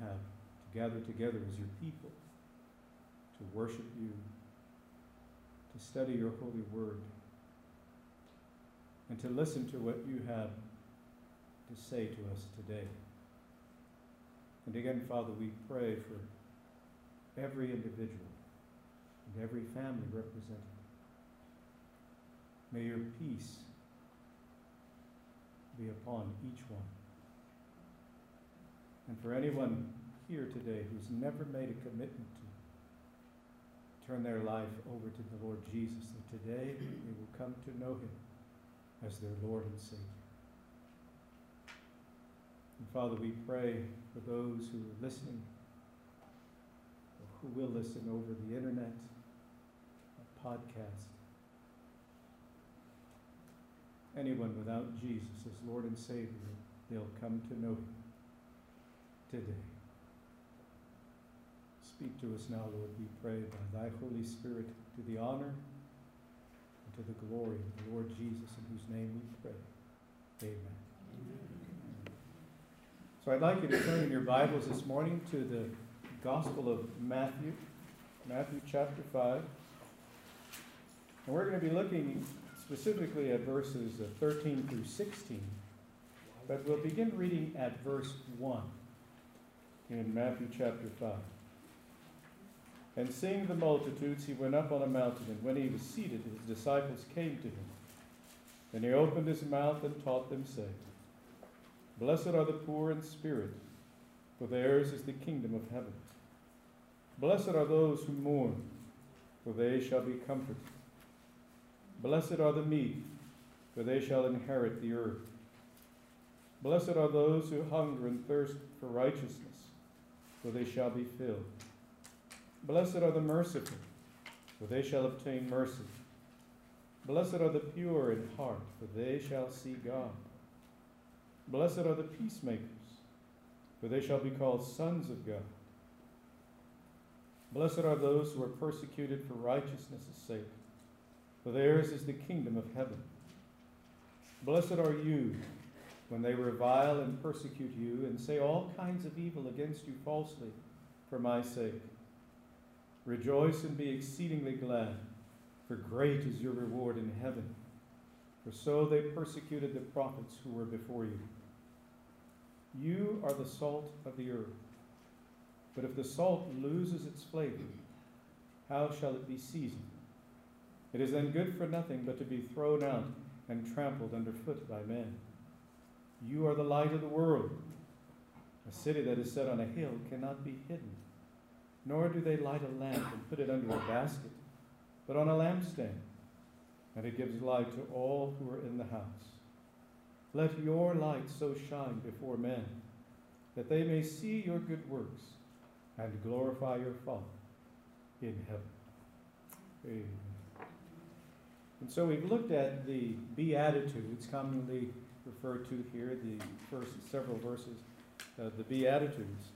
Have to gather together as your people, to worship you, to study your holy word and to listen to what you have to say to us today. And again, Father, we pray for every individual and every family represented. May your peace be upon each one. And for anyone here today who's never made a commitment to turn their life over to the Lord Jesus, that today they will come to know him as their Lord and Savior. And Father, we pray for those who are listening, or who will listen over the internet, a podcast. Anyone without Jesus as Lord and Savior, they'll come to know Him today. Speak to us now, Lord, we pray, by thy Holy Spirit, to the honor and to the glory of the Lord Jesus, in whose name we pray. Amen. Amen. So I'd like you to turn in your Bibles this morning to the Gospel of Matthew, Matthew chapter 5. And we're going to be looking specifically at verses uh, 13 through 16. But we'll begin reading at verse 1 in Matthew chapter 5. And seeing the multitudes, he went up on a mountain, and when he was seated, his disciples came to him. And he opened his mouth and taught them, saying, Blessed are the poor in spirit, for theirs is the kingdom of heaven. Blessed are those who mourn, for they shall be comforted. Blessed are the meek, for they shall inherit the earth. Blessed are those who hunger and thirst for righteousness, for they shall be filled. Blessed are the merciful, for they shall obtain mercy. Blessed are the pure in heart, for they shall see God. Blessed are the peacemakers, for they shall be called sons of God. Blessed are those who are persecuted for righteousness' sake, for theirs is the kingdom of heaven. Blessed are you when they revile and persecute you and say all kinds of evil against you falsely for my sake. Rejoice and be exceedingly glad, for great is your reward in heaven. For so they persecuted the prophets who were before you. You are the salt of the earth. But if the salt loses its flavor, how shall it be seasoned? It is then good for nothing but to be thrown out and trampled underfoot by men. You are the light of the world. A city that is set on a hill cannot be hidden. Nor do they light a lamp and put it under a basket, but on a lampstand, and it gives light to all who are in the house. Let your light so shine before men that they may see your good works and glorify your Father in heaven. Amen. And so we've looked at the Beatitudes, commonly referred to here, the first several verses, uh, the Beatitudes.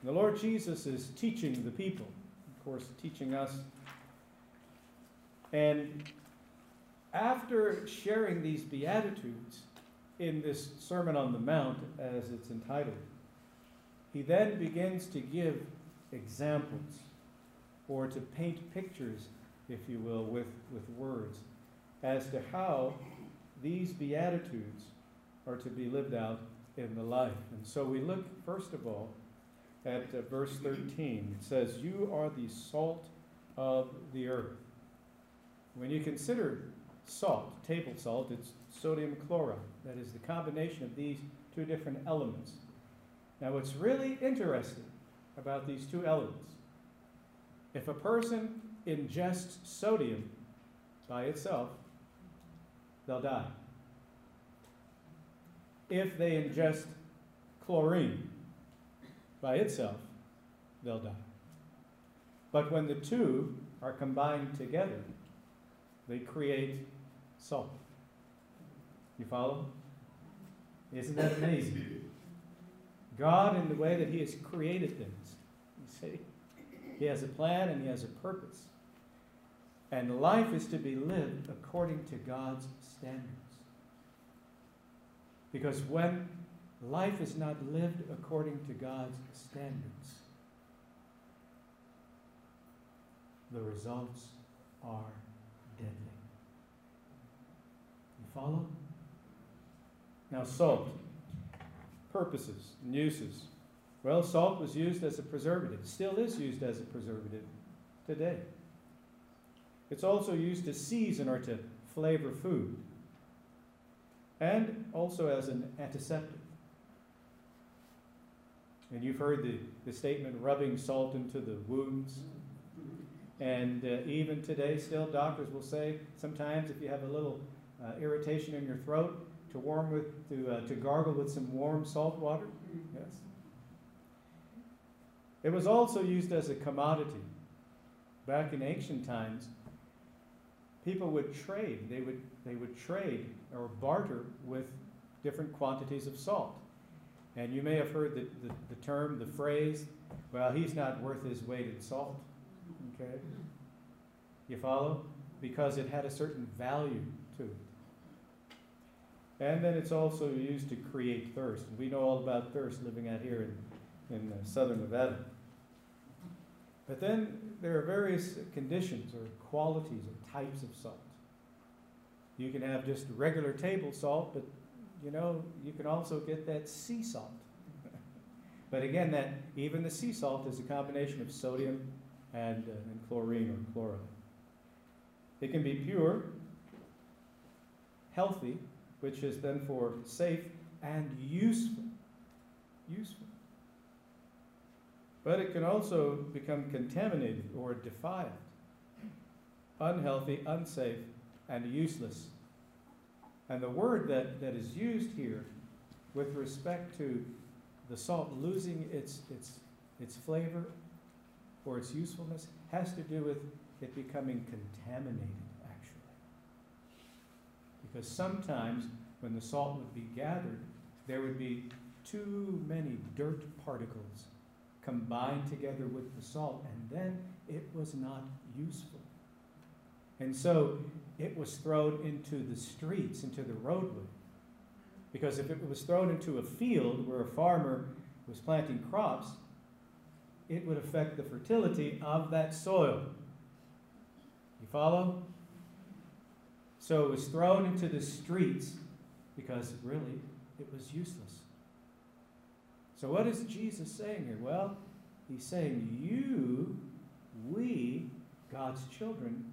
And the Lord Jesus is teaching the people, of course, teaching us. And after sharing these Beatitudes in this Sermon on the Mount, as it's entitled, he then begins to give examples or to paint pictures if you will, with, with words as to how these Beatitudes are to be lived out in the life. And so we look, first of all, at uh, verse 13. It says, You are the salt of the earth. When you consider salt, table salt, it's sodium chloride. That is the combination of these two different elements. Now, what's really interesting about these two elements, if a person ingests sodium by itself, they'll die. If they ingest chlorine by itself, they'll die. But when the two are combined together, they create salt. You follow? Isn't that amazing? God, in the way that He has created things, you see, He has a plan and He has a purpose. And life is to be lived according to God's standards. Because when life is not lived according to God's standards, the results are deadly. You follow? Now, salt, purposes and uses. Well, salt was used as a preservative, still is used as a preservative today. It's also used to season or to flavor food, and also as an antiseptic. And you've heard the, the statement rubbing salt into the wounds. And uh, even today, still, doctors will say sometimes if you have a little uh, irritation in your throat, to warm with, to, uh, to gargle with some warm salt water. Yes. It was also used as a commodity. Back in ancient times, people would trade. They would, they would trade or barter with different quantities of salt. And you may have heard the, the, the term, the phrase, well, he's not worth his weight in salt. Okay? You follow? Because it had a certain value to it. And then it's also used to create thirst. We know all about thirst living out here in, in uh, southern Nevada. But then there are various conditions or qualities or types of salt. You can have just regular table salt, but you know, you can also get that sea salt. but again, that even the sea salt is a combination of sodium and, uh, and chlorine or chloride. It can be pure, healthy, which is then for safe and useful. Useful. But it can also become contaminated or defiled, unhealthy, unsafe, and useless. And the word that, that is used here with respect to the salt losing its, its, its flavor or its usefulness has to do with it becoming contaminated, actually. Because sometimes when the salt would be gathered, there would be too many dirt particles combined together with the salt, and then it was not useful. And so it was thrown into the streets, into the roadway. Because if it was thrown into a field where a farmer was planting crops, it would affect the fertility of that soil. You follow? So it was thrown into the streets because really it was useless. So, what is Jesus saying here? Well, he's saying, You, we, God's children,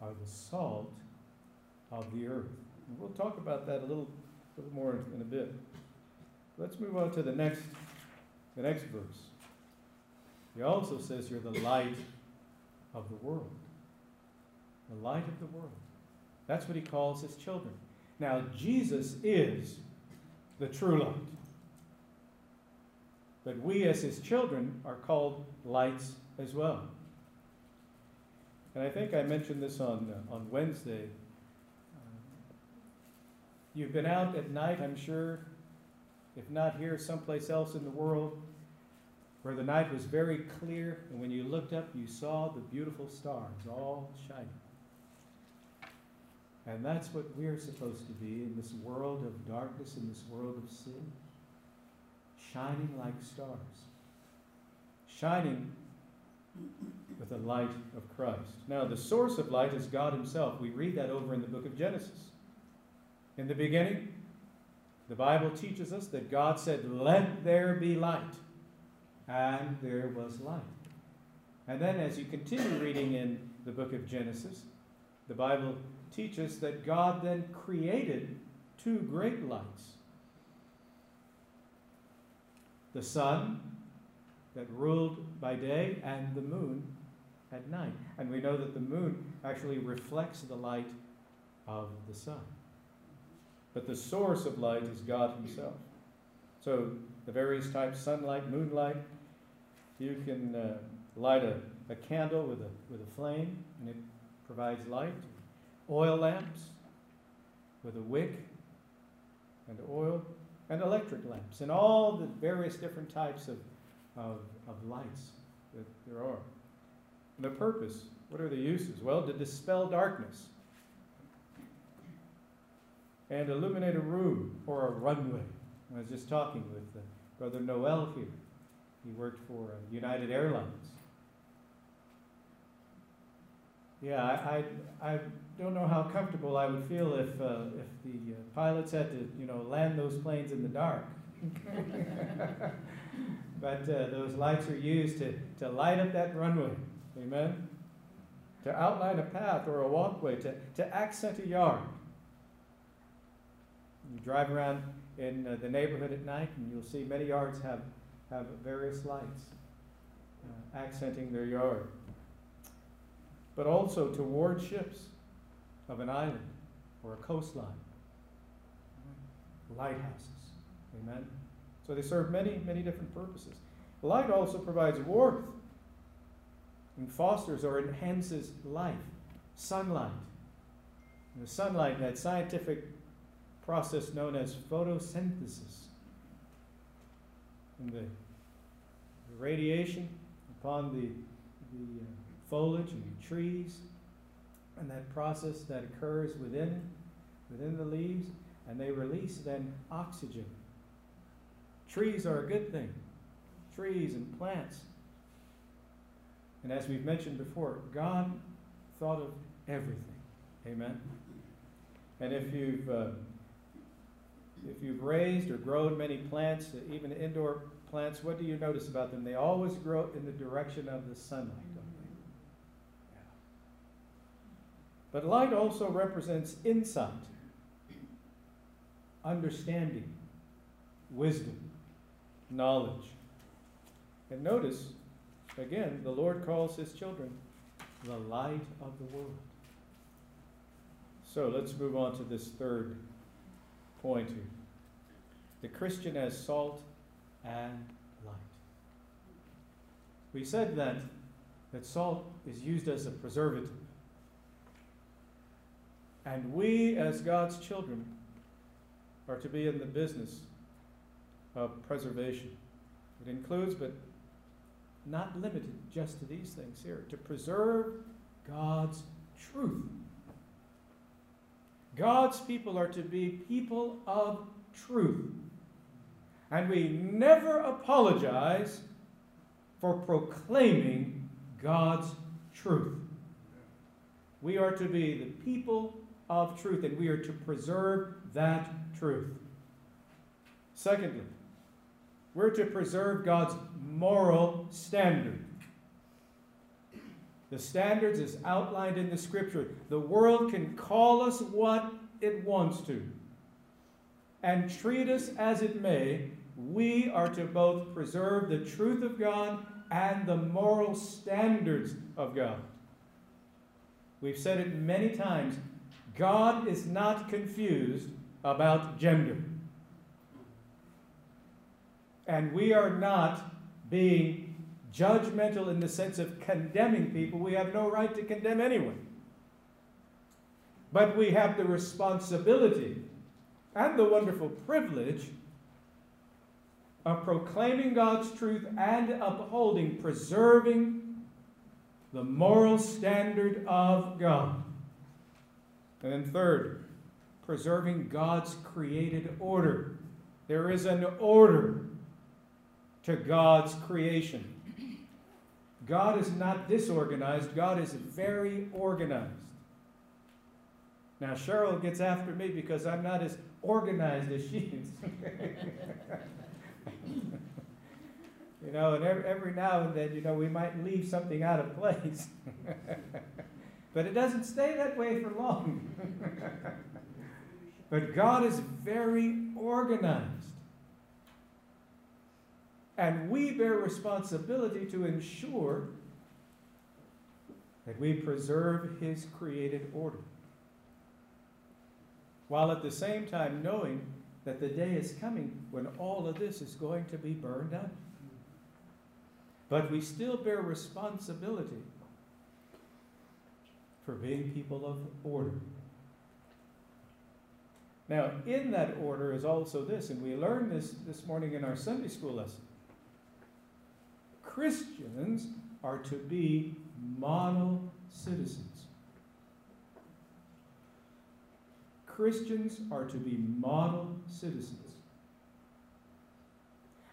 are the salt of the earth. And we'll talk about that a little, little more in a bit. Let's move on to the next, the next verse. He also says you're the light of the world. The light of the world. That's what he calls his children. Now, Jesus is the true light. But we, as his children, are called lights as well. And I think I mentioned this on, uh, on Wednesday. Uh, you've been out at night, I'm sure, if not here, someplace else in the world, where the night was very clear, and when you looked up, you saw the beautiful stars all shining. And that's what we're supposed to be in this world of darkness, in this world of sin. Shining like stars. Shining with the light of Christ. Now, the source of light is God Himself. We read that over in the book of Genesis. In the beginning, the Bible teaches us that God said, Let there be light. And there was light. And then, as you continue reading in the book of Genesis, the Bible teaches that God then created two great lights the sun that ruled by day and the moon at night. And we know that the moon actually reflects the light of the sun. But the source of light is God Himself. So the various types sunlight, moonlight, you can uh, light a, a candle with a, with a flame and it provides light. Oil lamps with a wick and oil, and electric lamps, and all the various different types of, of, of lights that there are. And the purpose, what are the uses? Well, to dispel darkness and illuminate a room or a runway. I was just talking with uh, Brother Noel here. He worked for uh, United Airlines. Yeah, I, I, I, don't know how comfortable I would feel if, uh, if the uh, pilots had to, you know, land those planes in the dark. but uh, those lights are used to, to light up that runway. Amen? To outline a path or a walkway, to, to accent a yard. You drive around in uh, the neighborhood at night, and you'll see many yards have, have various lights uh, accenting their yard. But also to ward ships of an island or a coastline, lighthouses. Amen? So they serve many, many different purposes. Light also provides warmth and fosters or enhances life. Sunlight. And the sunlight, that scientific process known as photosynthesis. And the, the radiation upon the, the uh, foliage and the trees, and that process that occurs within, within the leaves, and they release then oxygen. Trees are a good thing. Trees and plants. And as we've mentioned before, God thought of everything. Amen. And if you've uh, if you've raised or grown many plants, even indoor plants, what do you notice about them? They always grow in the direction of the sunlight, don't they? Yeah. But light also represents insight, understanding, wisdom, knowledge. And notice, again, the Lord calls his children the light of the world. So let's move on to this third point here. The Christian as salt and light. We said that, that salt is used as a preservative. And we, as God's children, are to be in the business of preservation. It includes, but not limited just to these things here, to preserve God's truth. God's people are to be people of truth. And we never apologize for proclaiming God's truth. We are to be the people of truth, and we are to preserve that truth. Secondly, we're to preserve God's moral standard. The standards is outlined in the scripture. The world can call us what it wants to and treat us as it may. We are to both preserve the truth of God and the moral standards of God. We've said it many times. God is not confused about gender. And we are not being judgmental in the sense of condemning people. We have no right to condemn anyone. But we have the responsibility and the wonderful privilege of proclaiming God's truth and upholding, preserving the moral standard of God. And then, third, preserving God's created order. There is an order to God's creation. God is not disorganized, God is very organized. Now, Cheryl gets after me because I'm not as organized as she is. you know, and every, every now and then, you know, we might leave something out of place. but it doesn't stay that way for long. but God is very organized. And we bear responsibility to ensure that we preserve His created order. While at the same time knowing that the day is coming when all of this is going to be burned up. But we still bear responsibility being people of order. Now, in that order is also this, and we learned this this morning in our Sunday school lesson. Christians are to be model citizens. Christians are to be model citizens.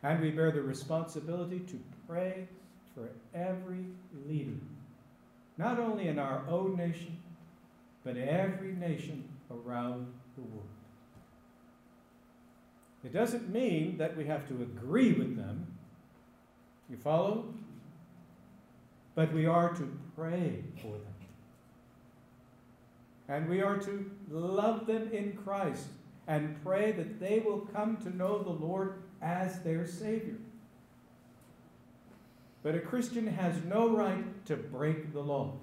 And we bear the responsibility to pray for every leader, not only in our own nation, but every nation around the world. It doesn't mean that we have to agree with them. You follow? But we are to pray for them. And we are to love them in Christ and pray that they will come to know the Lord as their Savior. But a Christian has no right to break the law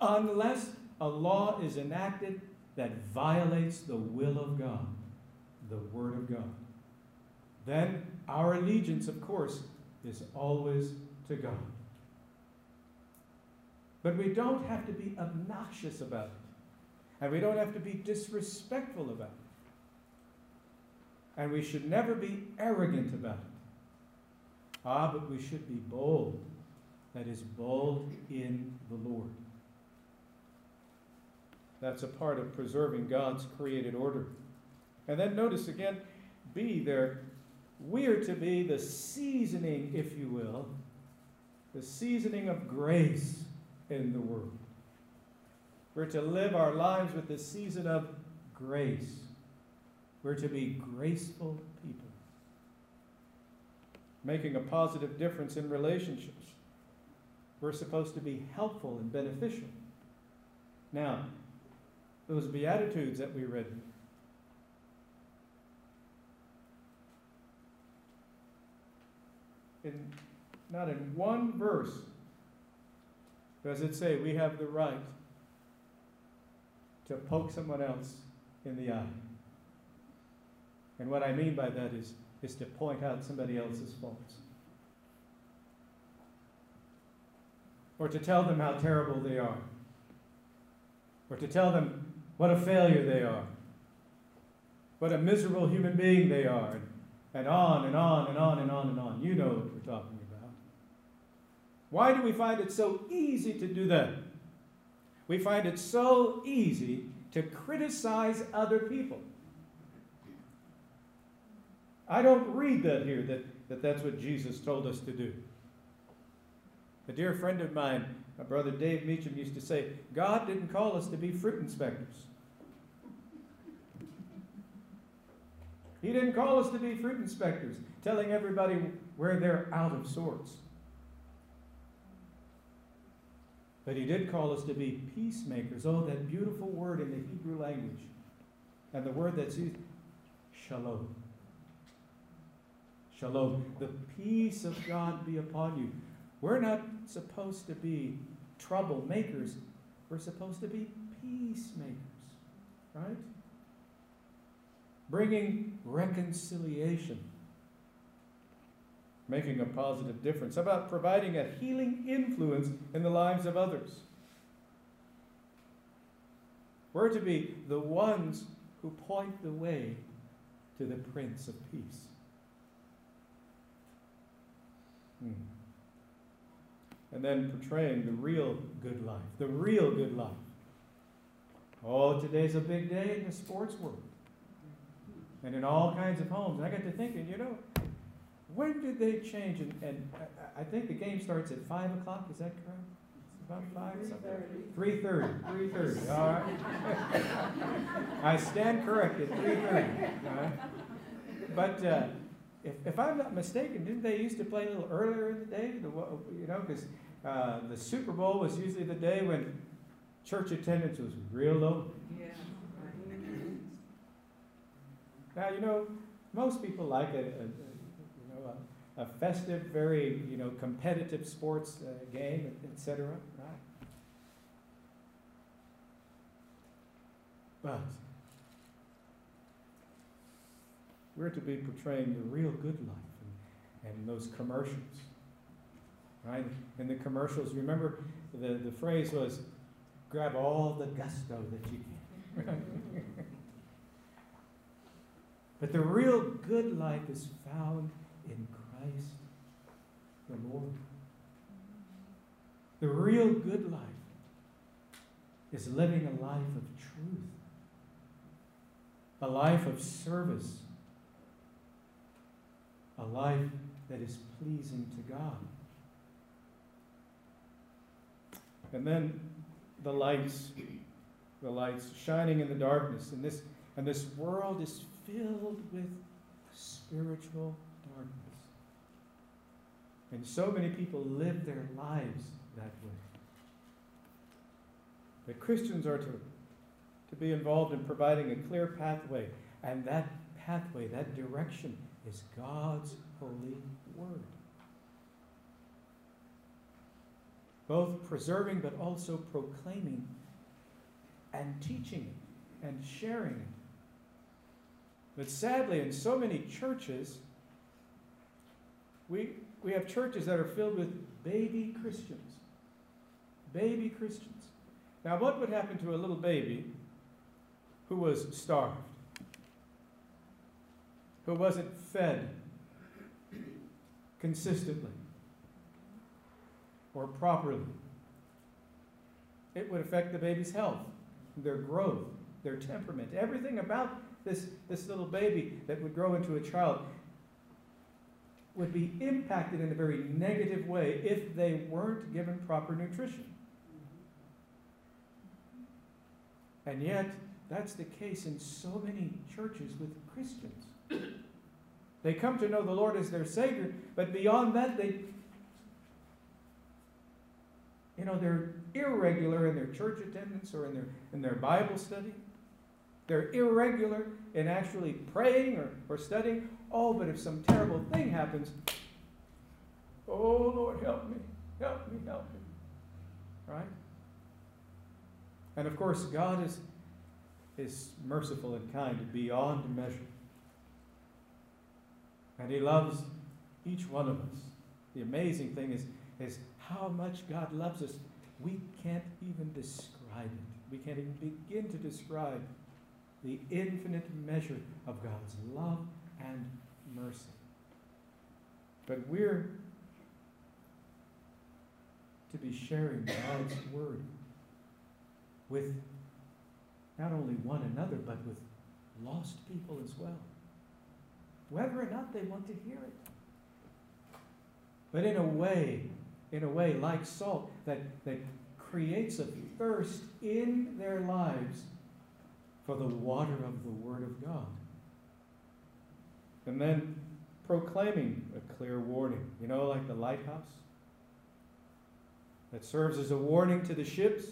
unless a law is enacted that violates the will of God, the Word of God. Then our allegiance, of course, is always to God. But we don't have to be obnoxious about it. And we don't have to be disrespectful about it. And we should never be arrogant about it. Ah, but we should be bold. That is, bold in the Lord. That's a part of preserving God's created order. And then notice again, B there, we are to be the seasoning, if you will, the seasoning of grace in the world. We're to live our lives with the season of grace. We're to be graceful people, making a positive difference in relationships. We're supposed to be helpful and beneficial. Now, those Beatitudes that we read, in, not in one verse does it say we have the right to poke someone else in the eye. And what I mean by that is, is to point out somebody else's faults. Or to tell them how terrible they are. Or to tell them what a failure they are. What a miserable human being they are. And on and on and on and on and on. You know what we're talking about. Why do we find it so easy to do that? We find it so easy to criticize other people. I don't read that here, that, that that's what Jesus told us to do. A dear friend of mine, my brother Dave Meacham, used to say, God didn't call us to be fruit inspectors. He didn't call us to be fruit inspectors, telling everybody where they're out of sorts. But he did call us to be peacemakers. Oh, that beautiful word in the Hebrew language. And the word that's used, shalom. Shalom. The peace of God be upon you. We're not supposed to be troublemakers. We're supposed to be peacemakers. Right? Bringing reconciliation making a positive difference? About providing a healing influence in the lives of others? We're to be the ones who point the way to the Prince of Peace. Hmm. And then portraying the real good life, the real good life. Oh, today's a big day in the sports world and in all kinds of homes. And I got to thinking, you know, when did they change? And, and I, I think the game starts at 5 o'clock, is that correct? About 5 something? 3.30. 3.30, all right. I stand corrected, 3.30, all right? But uh, if, if I'm not mistaken, didn't they used to play a little earlier in the day? The, you know, because uh, the Super Bowl was usually the day when church attendance was real low. Yeah. Now, you know, most people like a, a, a you know, a, a, festive, very, you know, competitive sports uh, game, etc. Right? But we're to be portraying the real good life and, and those commercials. Right? In the commercials, remember the, the phrase was grab all the gusto that you can. but the real good life is found in Christ the Lord. The real good life is living a life of truth, a life of service, a life that is pleasing to God. And then the lights, the lights shining in the darkness. And this, and this world is filled with spiritual darkness. And so many people live their lives that way. But Christians are to, to be involved in providing a clear pathway. And that pathway, that direction, is God's holy word. both preserving but also proclaiming and teaching it and sharing it. But sadly, in so many churches, we, we have churches that are filled with baby Christians. Baby Christians. Now, what would happen to a little baby who was starved, who wasn't fed consistently? or properly. It would affect the baby's health, their growth, their temperament, everything about this, this little baby that would grow into a child would be impacted in a very negative way if they weren't given proper nutrition. And yet, that's the case in so many churches with Christians. They come to know the Lord as their Savior, but beyond that, they you know, they're irregular in their church attendance or in their, in their Bible study. They're irregular in actually praying or, or studying. Oh, but if some terrible thing happens, oh, Lord, help me, help me, help me. Right? And of course, God is, is merciful and kind beyond measure. And He loves each one of us. The amazing thing is, is how much God loves us, we can't even describe it. We can't even begin to describe the infinite measure of God's love and mercy. But we're to be sharing God's word with not only one another, but with lost people as well, whether or not they want to hear it. But in a way in a way, like salt, that, that creates a thirst in their lives for the water of the Word of God. And then proclaiming a clear warning, you know, like the lighthouse that serves as a warning to the ships.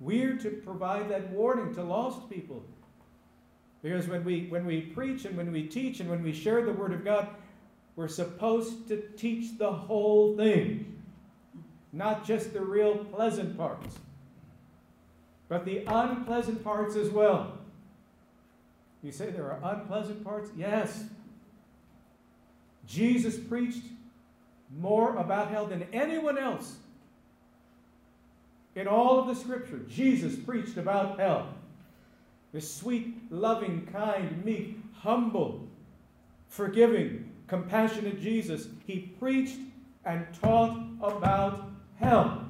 We're to provide that warning to lost people. Because when we, when we preach and when we teach and when we share the Word of God, we're supposed to teach the whole thing, not just the real pleasant parts, but the unpleasant parts as well. You say there are unpleasant parts? Yes. Jesus preached more about hell than anyone else. In all of the scripture, Jesus preached about hell. The sweet, loving, kind, meek, humble, forgiving, compassionate Jesus, he preached and taught about hell.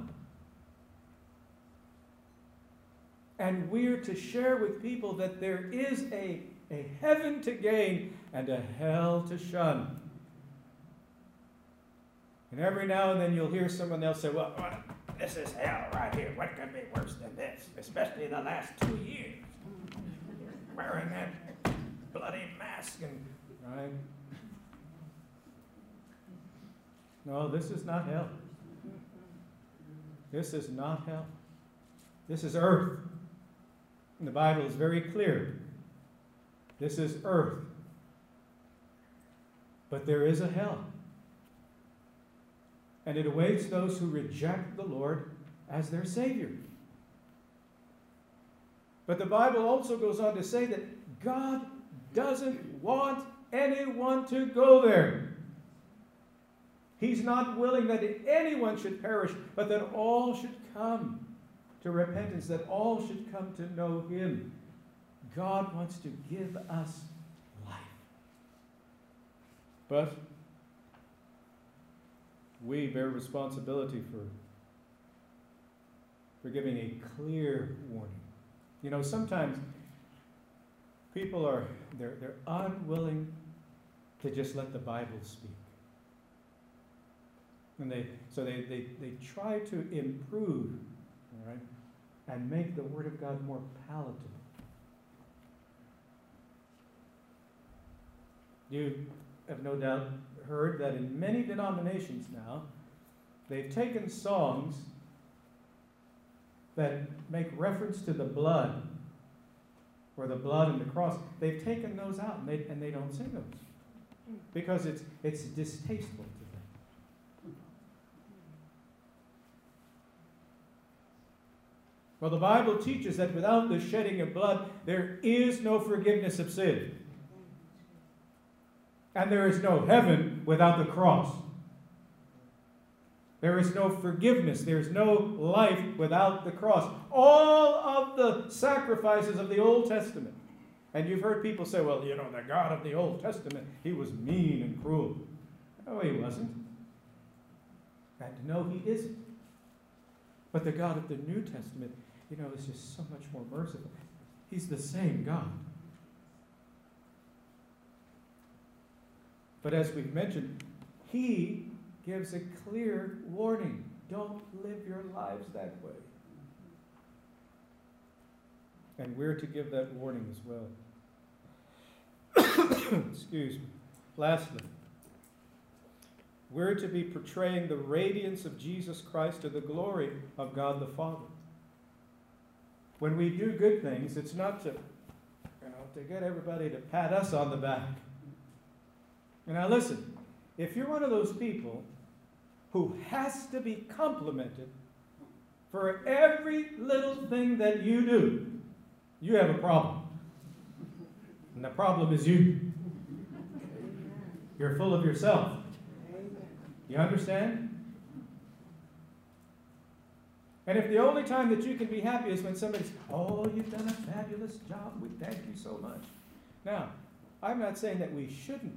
And we're to share with people that there is a a heaven to gain and a hell to shun. And every now and then you'll hear someone else say, Well, this is hell right here. What could be worse than this? Especially the last two years. Wearing that bloody mask and right? No, this is not hell. This is not hell. This is earth. And the Bible is very clear. This is earth. But there is a hell. And it awaits those who reject the Lord as their Savior. But the Bible also goes on to say that God doesn't want anyone to go there. He's not willing that anyone should perish, but that all should come to repentance, that all should come to know Him. God wants to give us life. But we bear responsibility for, for giving a clear warning. You know, sometimes people are they're, they're unwilling to just let the Bible speak. And they so they, they, they try to improve, all right, and make the Word of God more palatable. You have no doubt heard that in many denominations now, they've taken songs that make reference to the blood or the blood and the cross. They've taken those out and they, and they don't sing those because it's, it's distasteful to them. Well, the Bible teaches that without the shedding of blood, there is no forgiveness of sin. And there is no heaven without the cross. There is no forgiveness. There is no life without the cross. All of the sacrifices of the Old Testament. And you've heard people say, well, you know, the God of the Old Testament, he was mean and cruel. No, he wasn't. And no, he isn't. But the God of the New Testament, you know, is just so much more merciful. He's the same God. But as we've mentioned, he gives a clear warning. Don't live your lives that way. And we're to give that warning as well. Excuse me. Lastly, we're to be portraying the radiance of Jesus Christ to the glory of God the Father. When we do good things, it's not to, you know, to get everybody to pat us on the back. And now listen, if you're one of those people who has to be complimented for every little thing that you do, you have a problem. And the problem is you. You're full of yourself. You understand? And if the only time that you can be happy is when somebody's, oh, you've done a fabulous job, we thank you so much. Now, I'm not saying that we shouldn't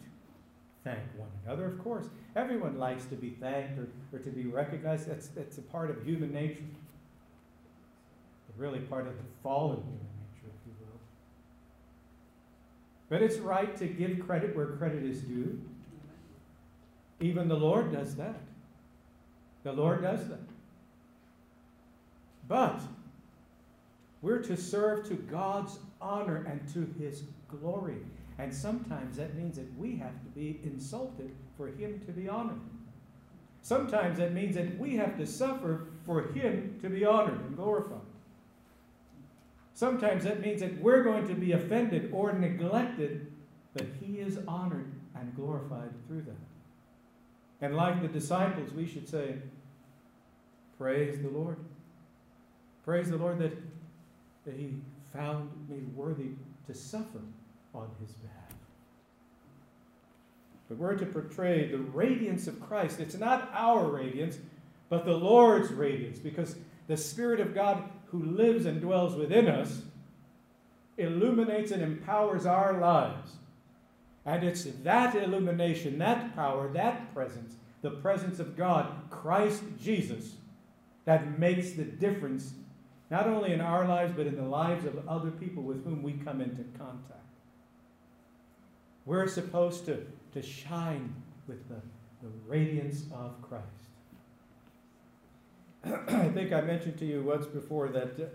thank one another. Of course, everyone likes to be thanked or, or to be recognized. That's, that's a part of human nature. But really part of the fallen human nature, if you will. But it's right to give credit where credit is due. Even the Lord does that. The Lord does that. But we're to serve to God's honor and to his glory. And sometimes that means that we have to be insulted for him to be honored. Sometimes that means that we have to suffer for him to be honored and glorified. Sometimes that means that we're going to be offended or neglected, but he is honored and glorified through that. And like the disciples, we should say, Praise the Lord. Praise the Lord that, that he found me worthy to suffer on his behalf. But we're to portray the radiance of Christ. It's not our radiance, but the Lord's radiance, because the Spirit of God who lives and dwells within us illuminates and empowers our lives. And it's that illumination, that power, that presence, the presence of God, Christ Jesus, that makes the difference, not only in our lives, but in the lives of other people with whom we come into contact. We're supposed to, to shine with the, the radiance of Christ. I think I mentioned to you once before that uh,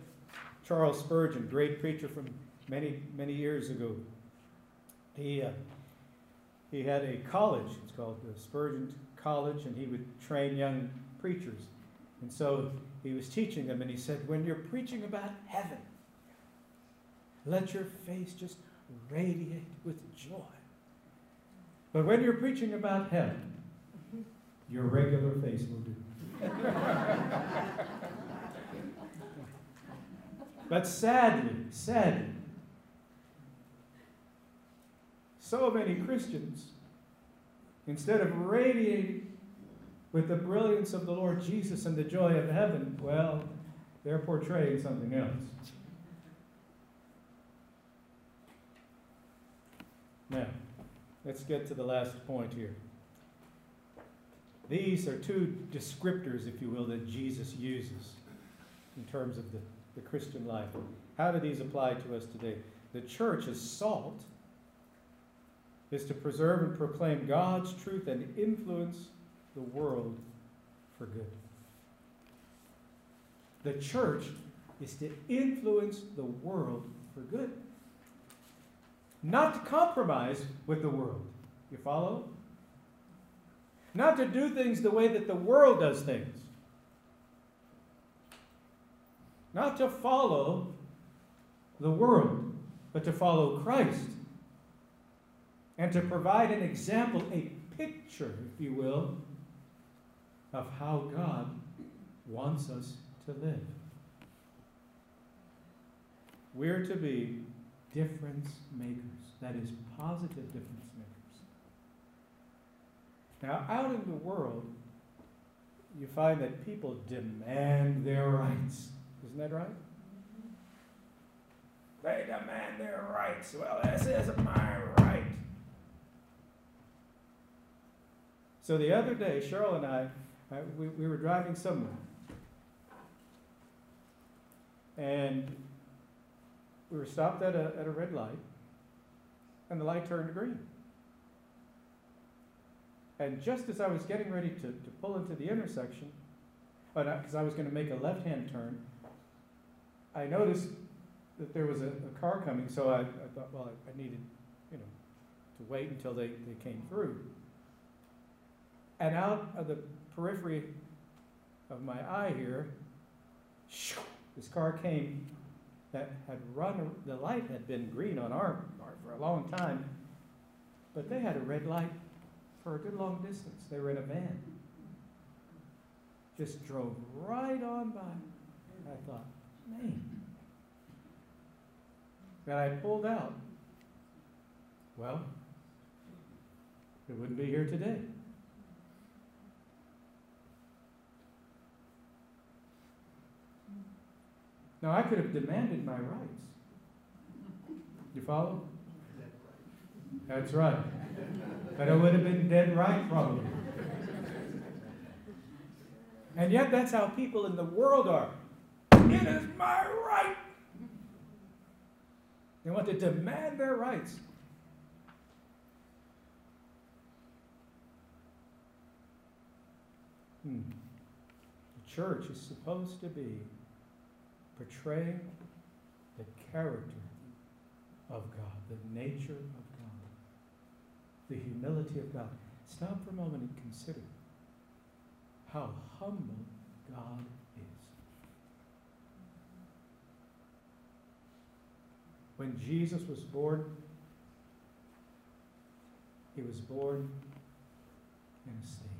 Charles Spurgeon, great preacher from many, many years ago, he, uh, he had a college, it's called the Spurgeon College, and he would train young preachers. And so he was teaching them, and he said, When you're preaching about heaven, let your face just radiate with joy. But when you're preaching about heaven, your regular face will do. but sadly, sadly, so many Christians, instead of radiating with the brilliance of the Lord Jesus and the joy of heaven, well, they're portraying something else. Now, let's get to the last point here. These are two descriptors, if you will, that Jesus uses in terms of the, the Christian life. How do these apply to us today? The church is salt, is to preserve and proclaim God's truth and influence the world for good. The church is to influence the world for good not to compromise with the world. You follow? Not to do things the way that the world does things. Not to follow the world, but to follow Christ. And to provide an example, a picture, if you will, of how God wants us to live. We're to be difference makers. That is, positive difference makers. Now, out in the world, you find that people demand their rights. Isn't that right? They demand their rights. Well, this is my right. So the other day, Cheryl and I, uh, we, we were driving somewhere. And we were stopped at a, at a red light, and the light turned green. And just as I was getting ready to, to pull into the intersection, because I was going to make a left hand turn, I noticed that there was a, a car coming, so I, I thought, well, I, I, needed, you know, to wait until they, they came through. And out of the periphery of my eye here, this car came that had run, the light had been green on our, our for a long time, but they had a red light for a good long distance. They were in a van. Just drove right on by. I thought, man. And I pulled out. Well, it wouldn't be here today. Now, I could have demanded my rights. You follow? That's right. But it would have been dead right, probably. And yet, that's how people in the world are. It is my right. They want to demand their rights. Hmm. The church is supposed to be portraying the character of God, the nature of God, the humility of God. Stop for a moment and consider how humble God is. When Jesus was born, he was born in a stable.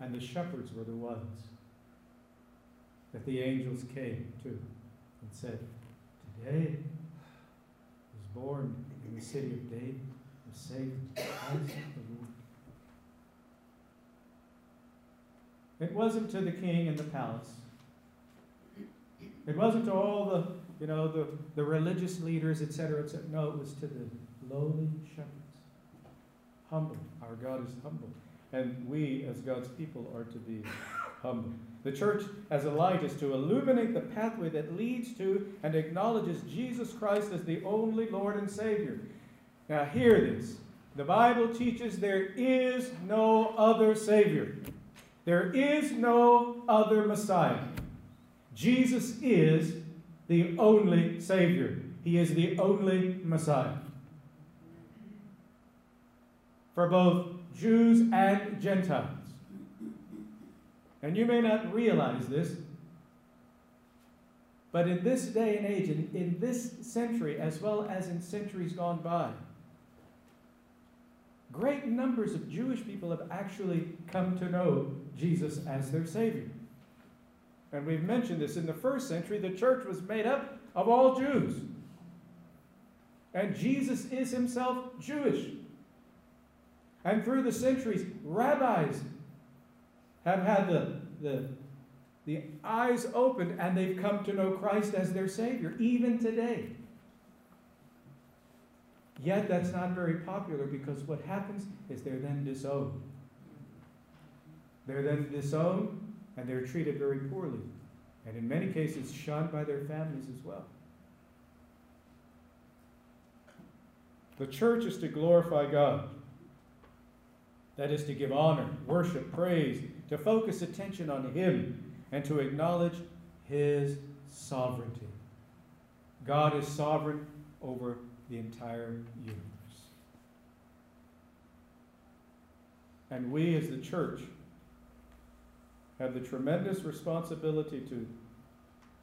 And the shepherds were the ones that the angels came to and said, Today was born in the city of David the Savior, Christ the Lord. It wasn't to the king in the palace. It wasn't to all the, you know, the, the religious leaders, etc., etc. No, it was to the lowly shepherds. Humble. Our God is humble. And we as God's people are to be humble. The church as a light is to illuminate the pathway that leads to and acknowledges Jesus Christ as the only Lord and Savior. Now, hear this. The Bible teaches there is no other Savior. There is no other Messiah. Jesus is the only Savior. He is the only Messiah. For both Jews and Gentiles. And you may not realize this, but in this day and age, in, in this century, as well as in centuries gone by, great numbers of Jewish people have actually come to know Jesus as their Savior. And we've mentioned this in the first century, the church was made up of all Jews. And Jesus is himself Jewish. And through the centuries, rabbis have had the, the, the eyes opened and they've come to know Christ as their Savior, even today. Yet that's not very popular because what happens is they're then disowned. They're then disowned and they're treated very poorly. And in many cases, shunned by their families as well. The church is to glorify God. That is to give honor, worship, praise, to focus attention on Him, and to acknowledge His sovereignty. God is sovereign over the entire universe. And we as the church have the tremendous responsibility to,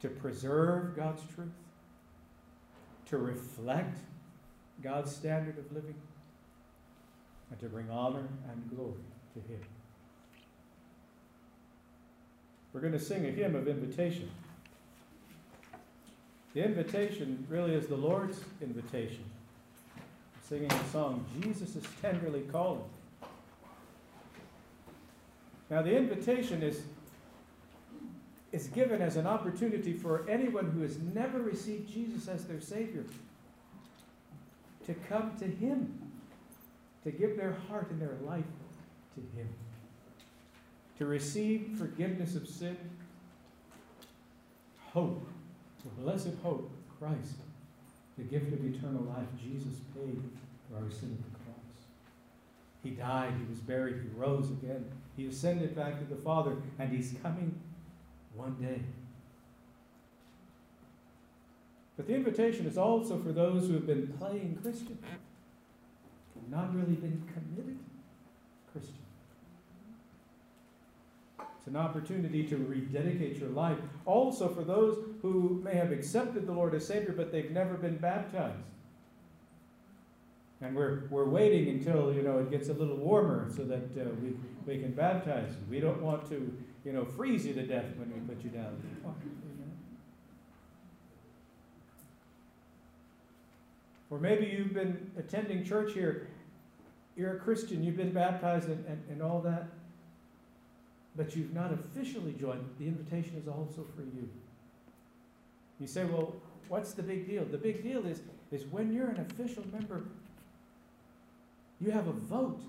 to preserve God's truth, to reflect God's standard of living, and to bring honor and glory to Him. We're going to sing a hymn of invitation. The invitation really is the Lord's invitation. singing the song, Jesus is tenderly calling. Now, the invitation is, is given as an opportunity for anyone who has never received Jesus as their Savior to come to Him, to give their heart and their life to Him, to receive forgiveness of sin, hope the blessed hope, of Christ, the gift of eternal life, Jesus paid for our sin at the cross. He died, he was buried, he rose again, he ascended back to the Father, and he's coming one day. But the invitation is also for those who have been playing Christian, not really been committed Christian. It's an opportunity to rededicate your life. Also, for those who may have accepted the Lord as Savior, but they've never been baptized. And we're, we're waiting until, you know, it gets a little warmer so that uh, we, we can baptize you. We don't want to, you know, freeze you to death when we put you down. Or maybe you've been attending church here. You're a Christian. You've been baptized and, and, and all that but you've not officially joined, the invitation is also for you. You say, well, what's the big deal? The big deal is, is when you're an official member, you have a vote.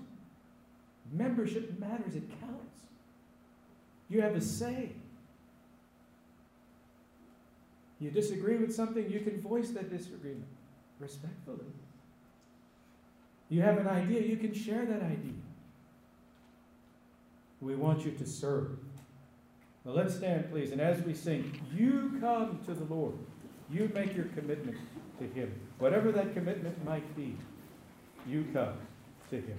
Membership matters, it counts. You have a say. You disagree with something, you can voice that disagreement respectfully. You have an idea, you can share that idea. We want you to serve. Now let's stand, please. And as we sing, you come to the Lord. You make your commitment to Him. Whatever that commitment might be, you come to Him.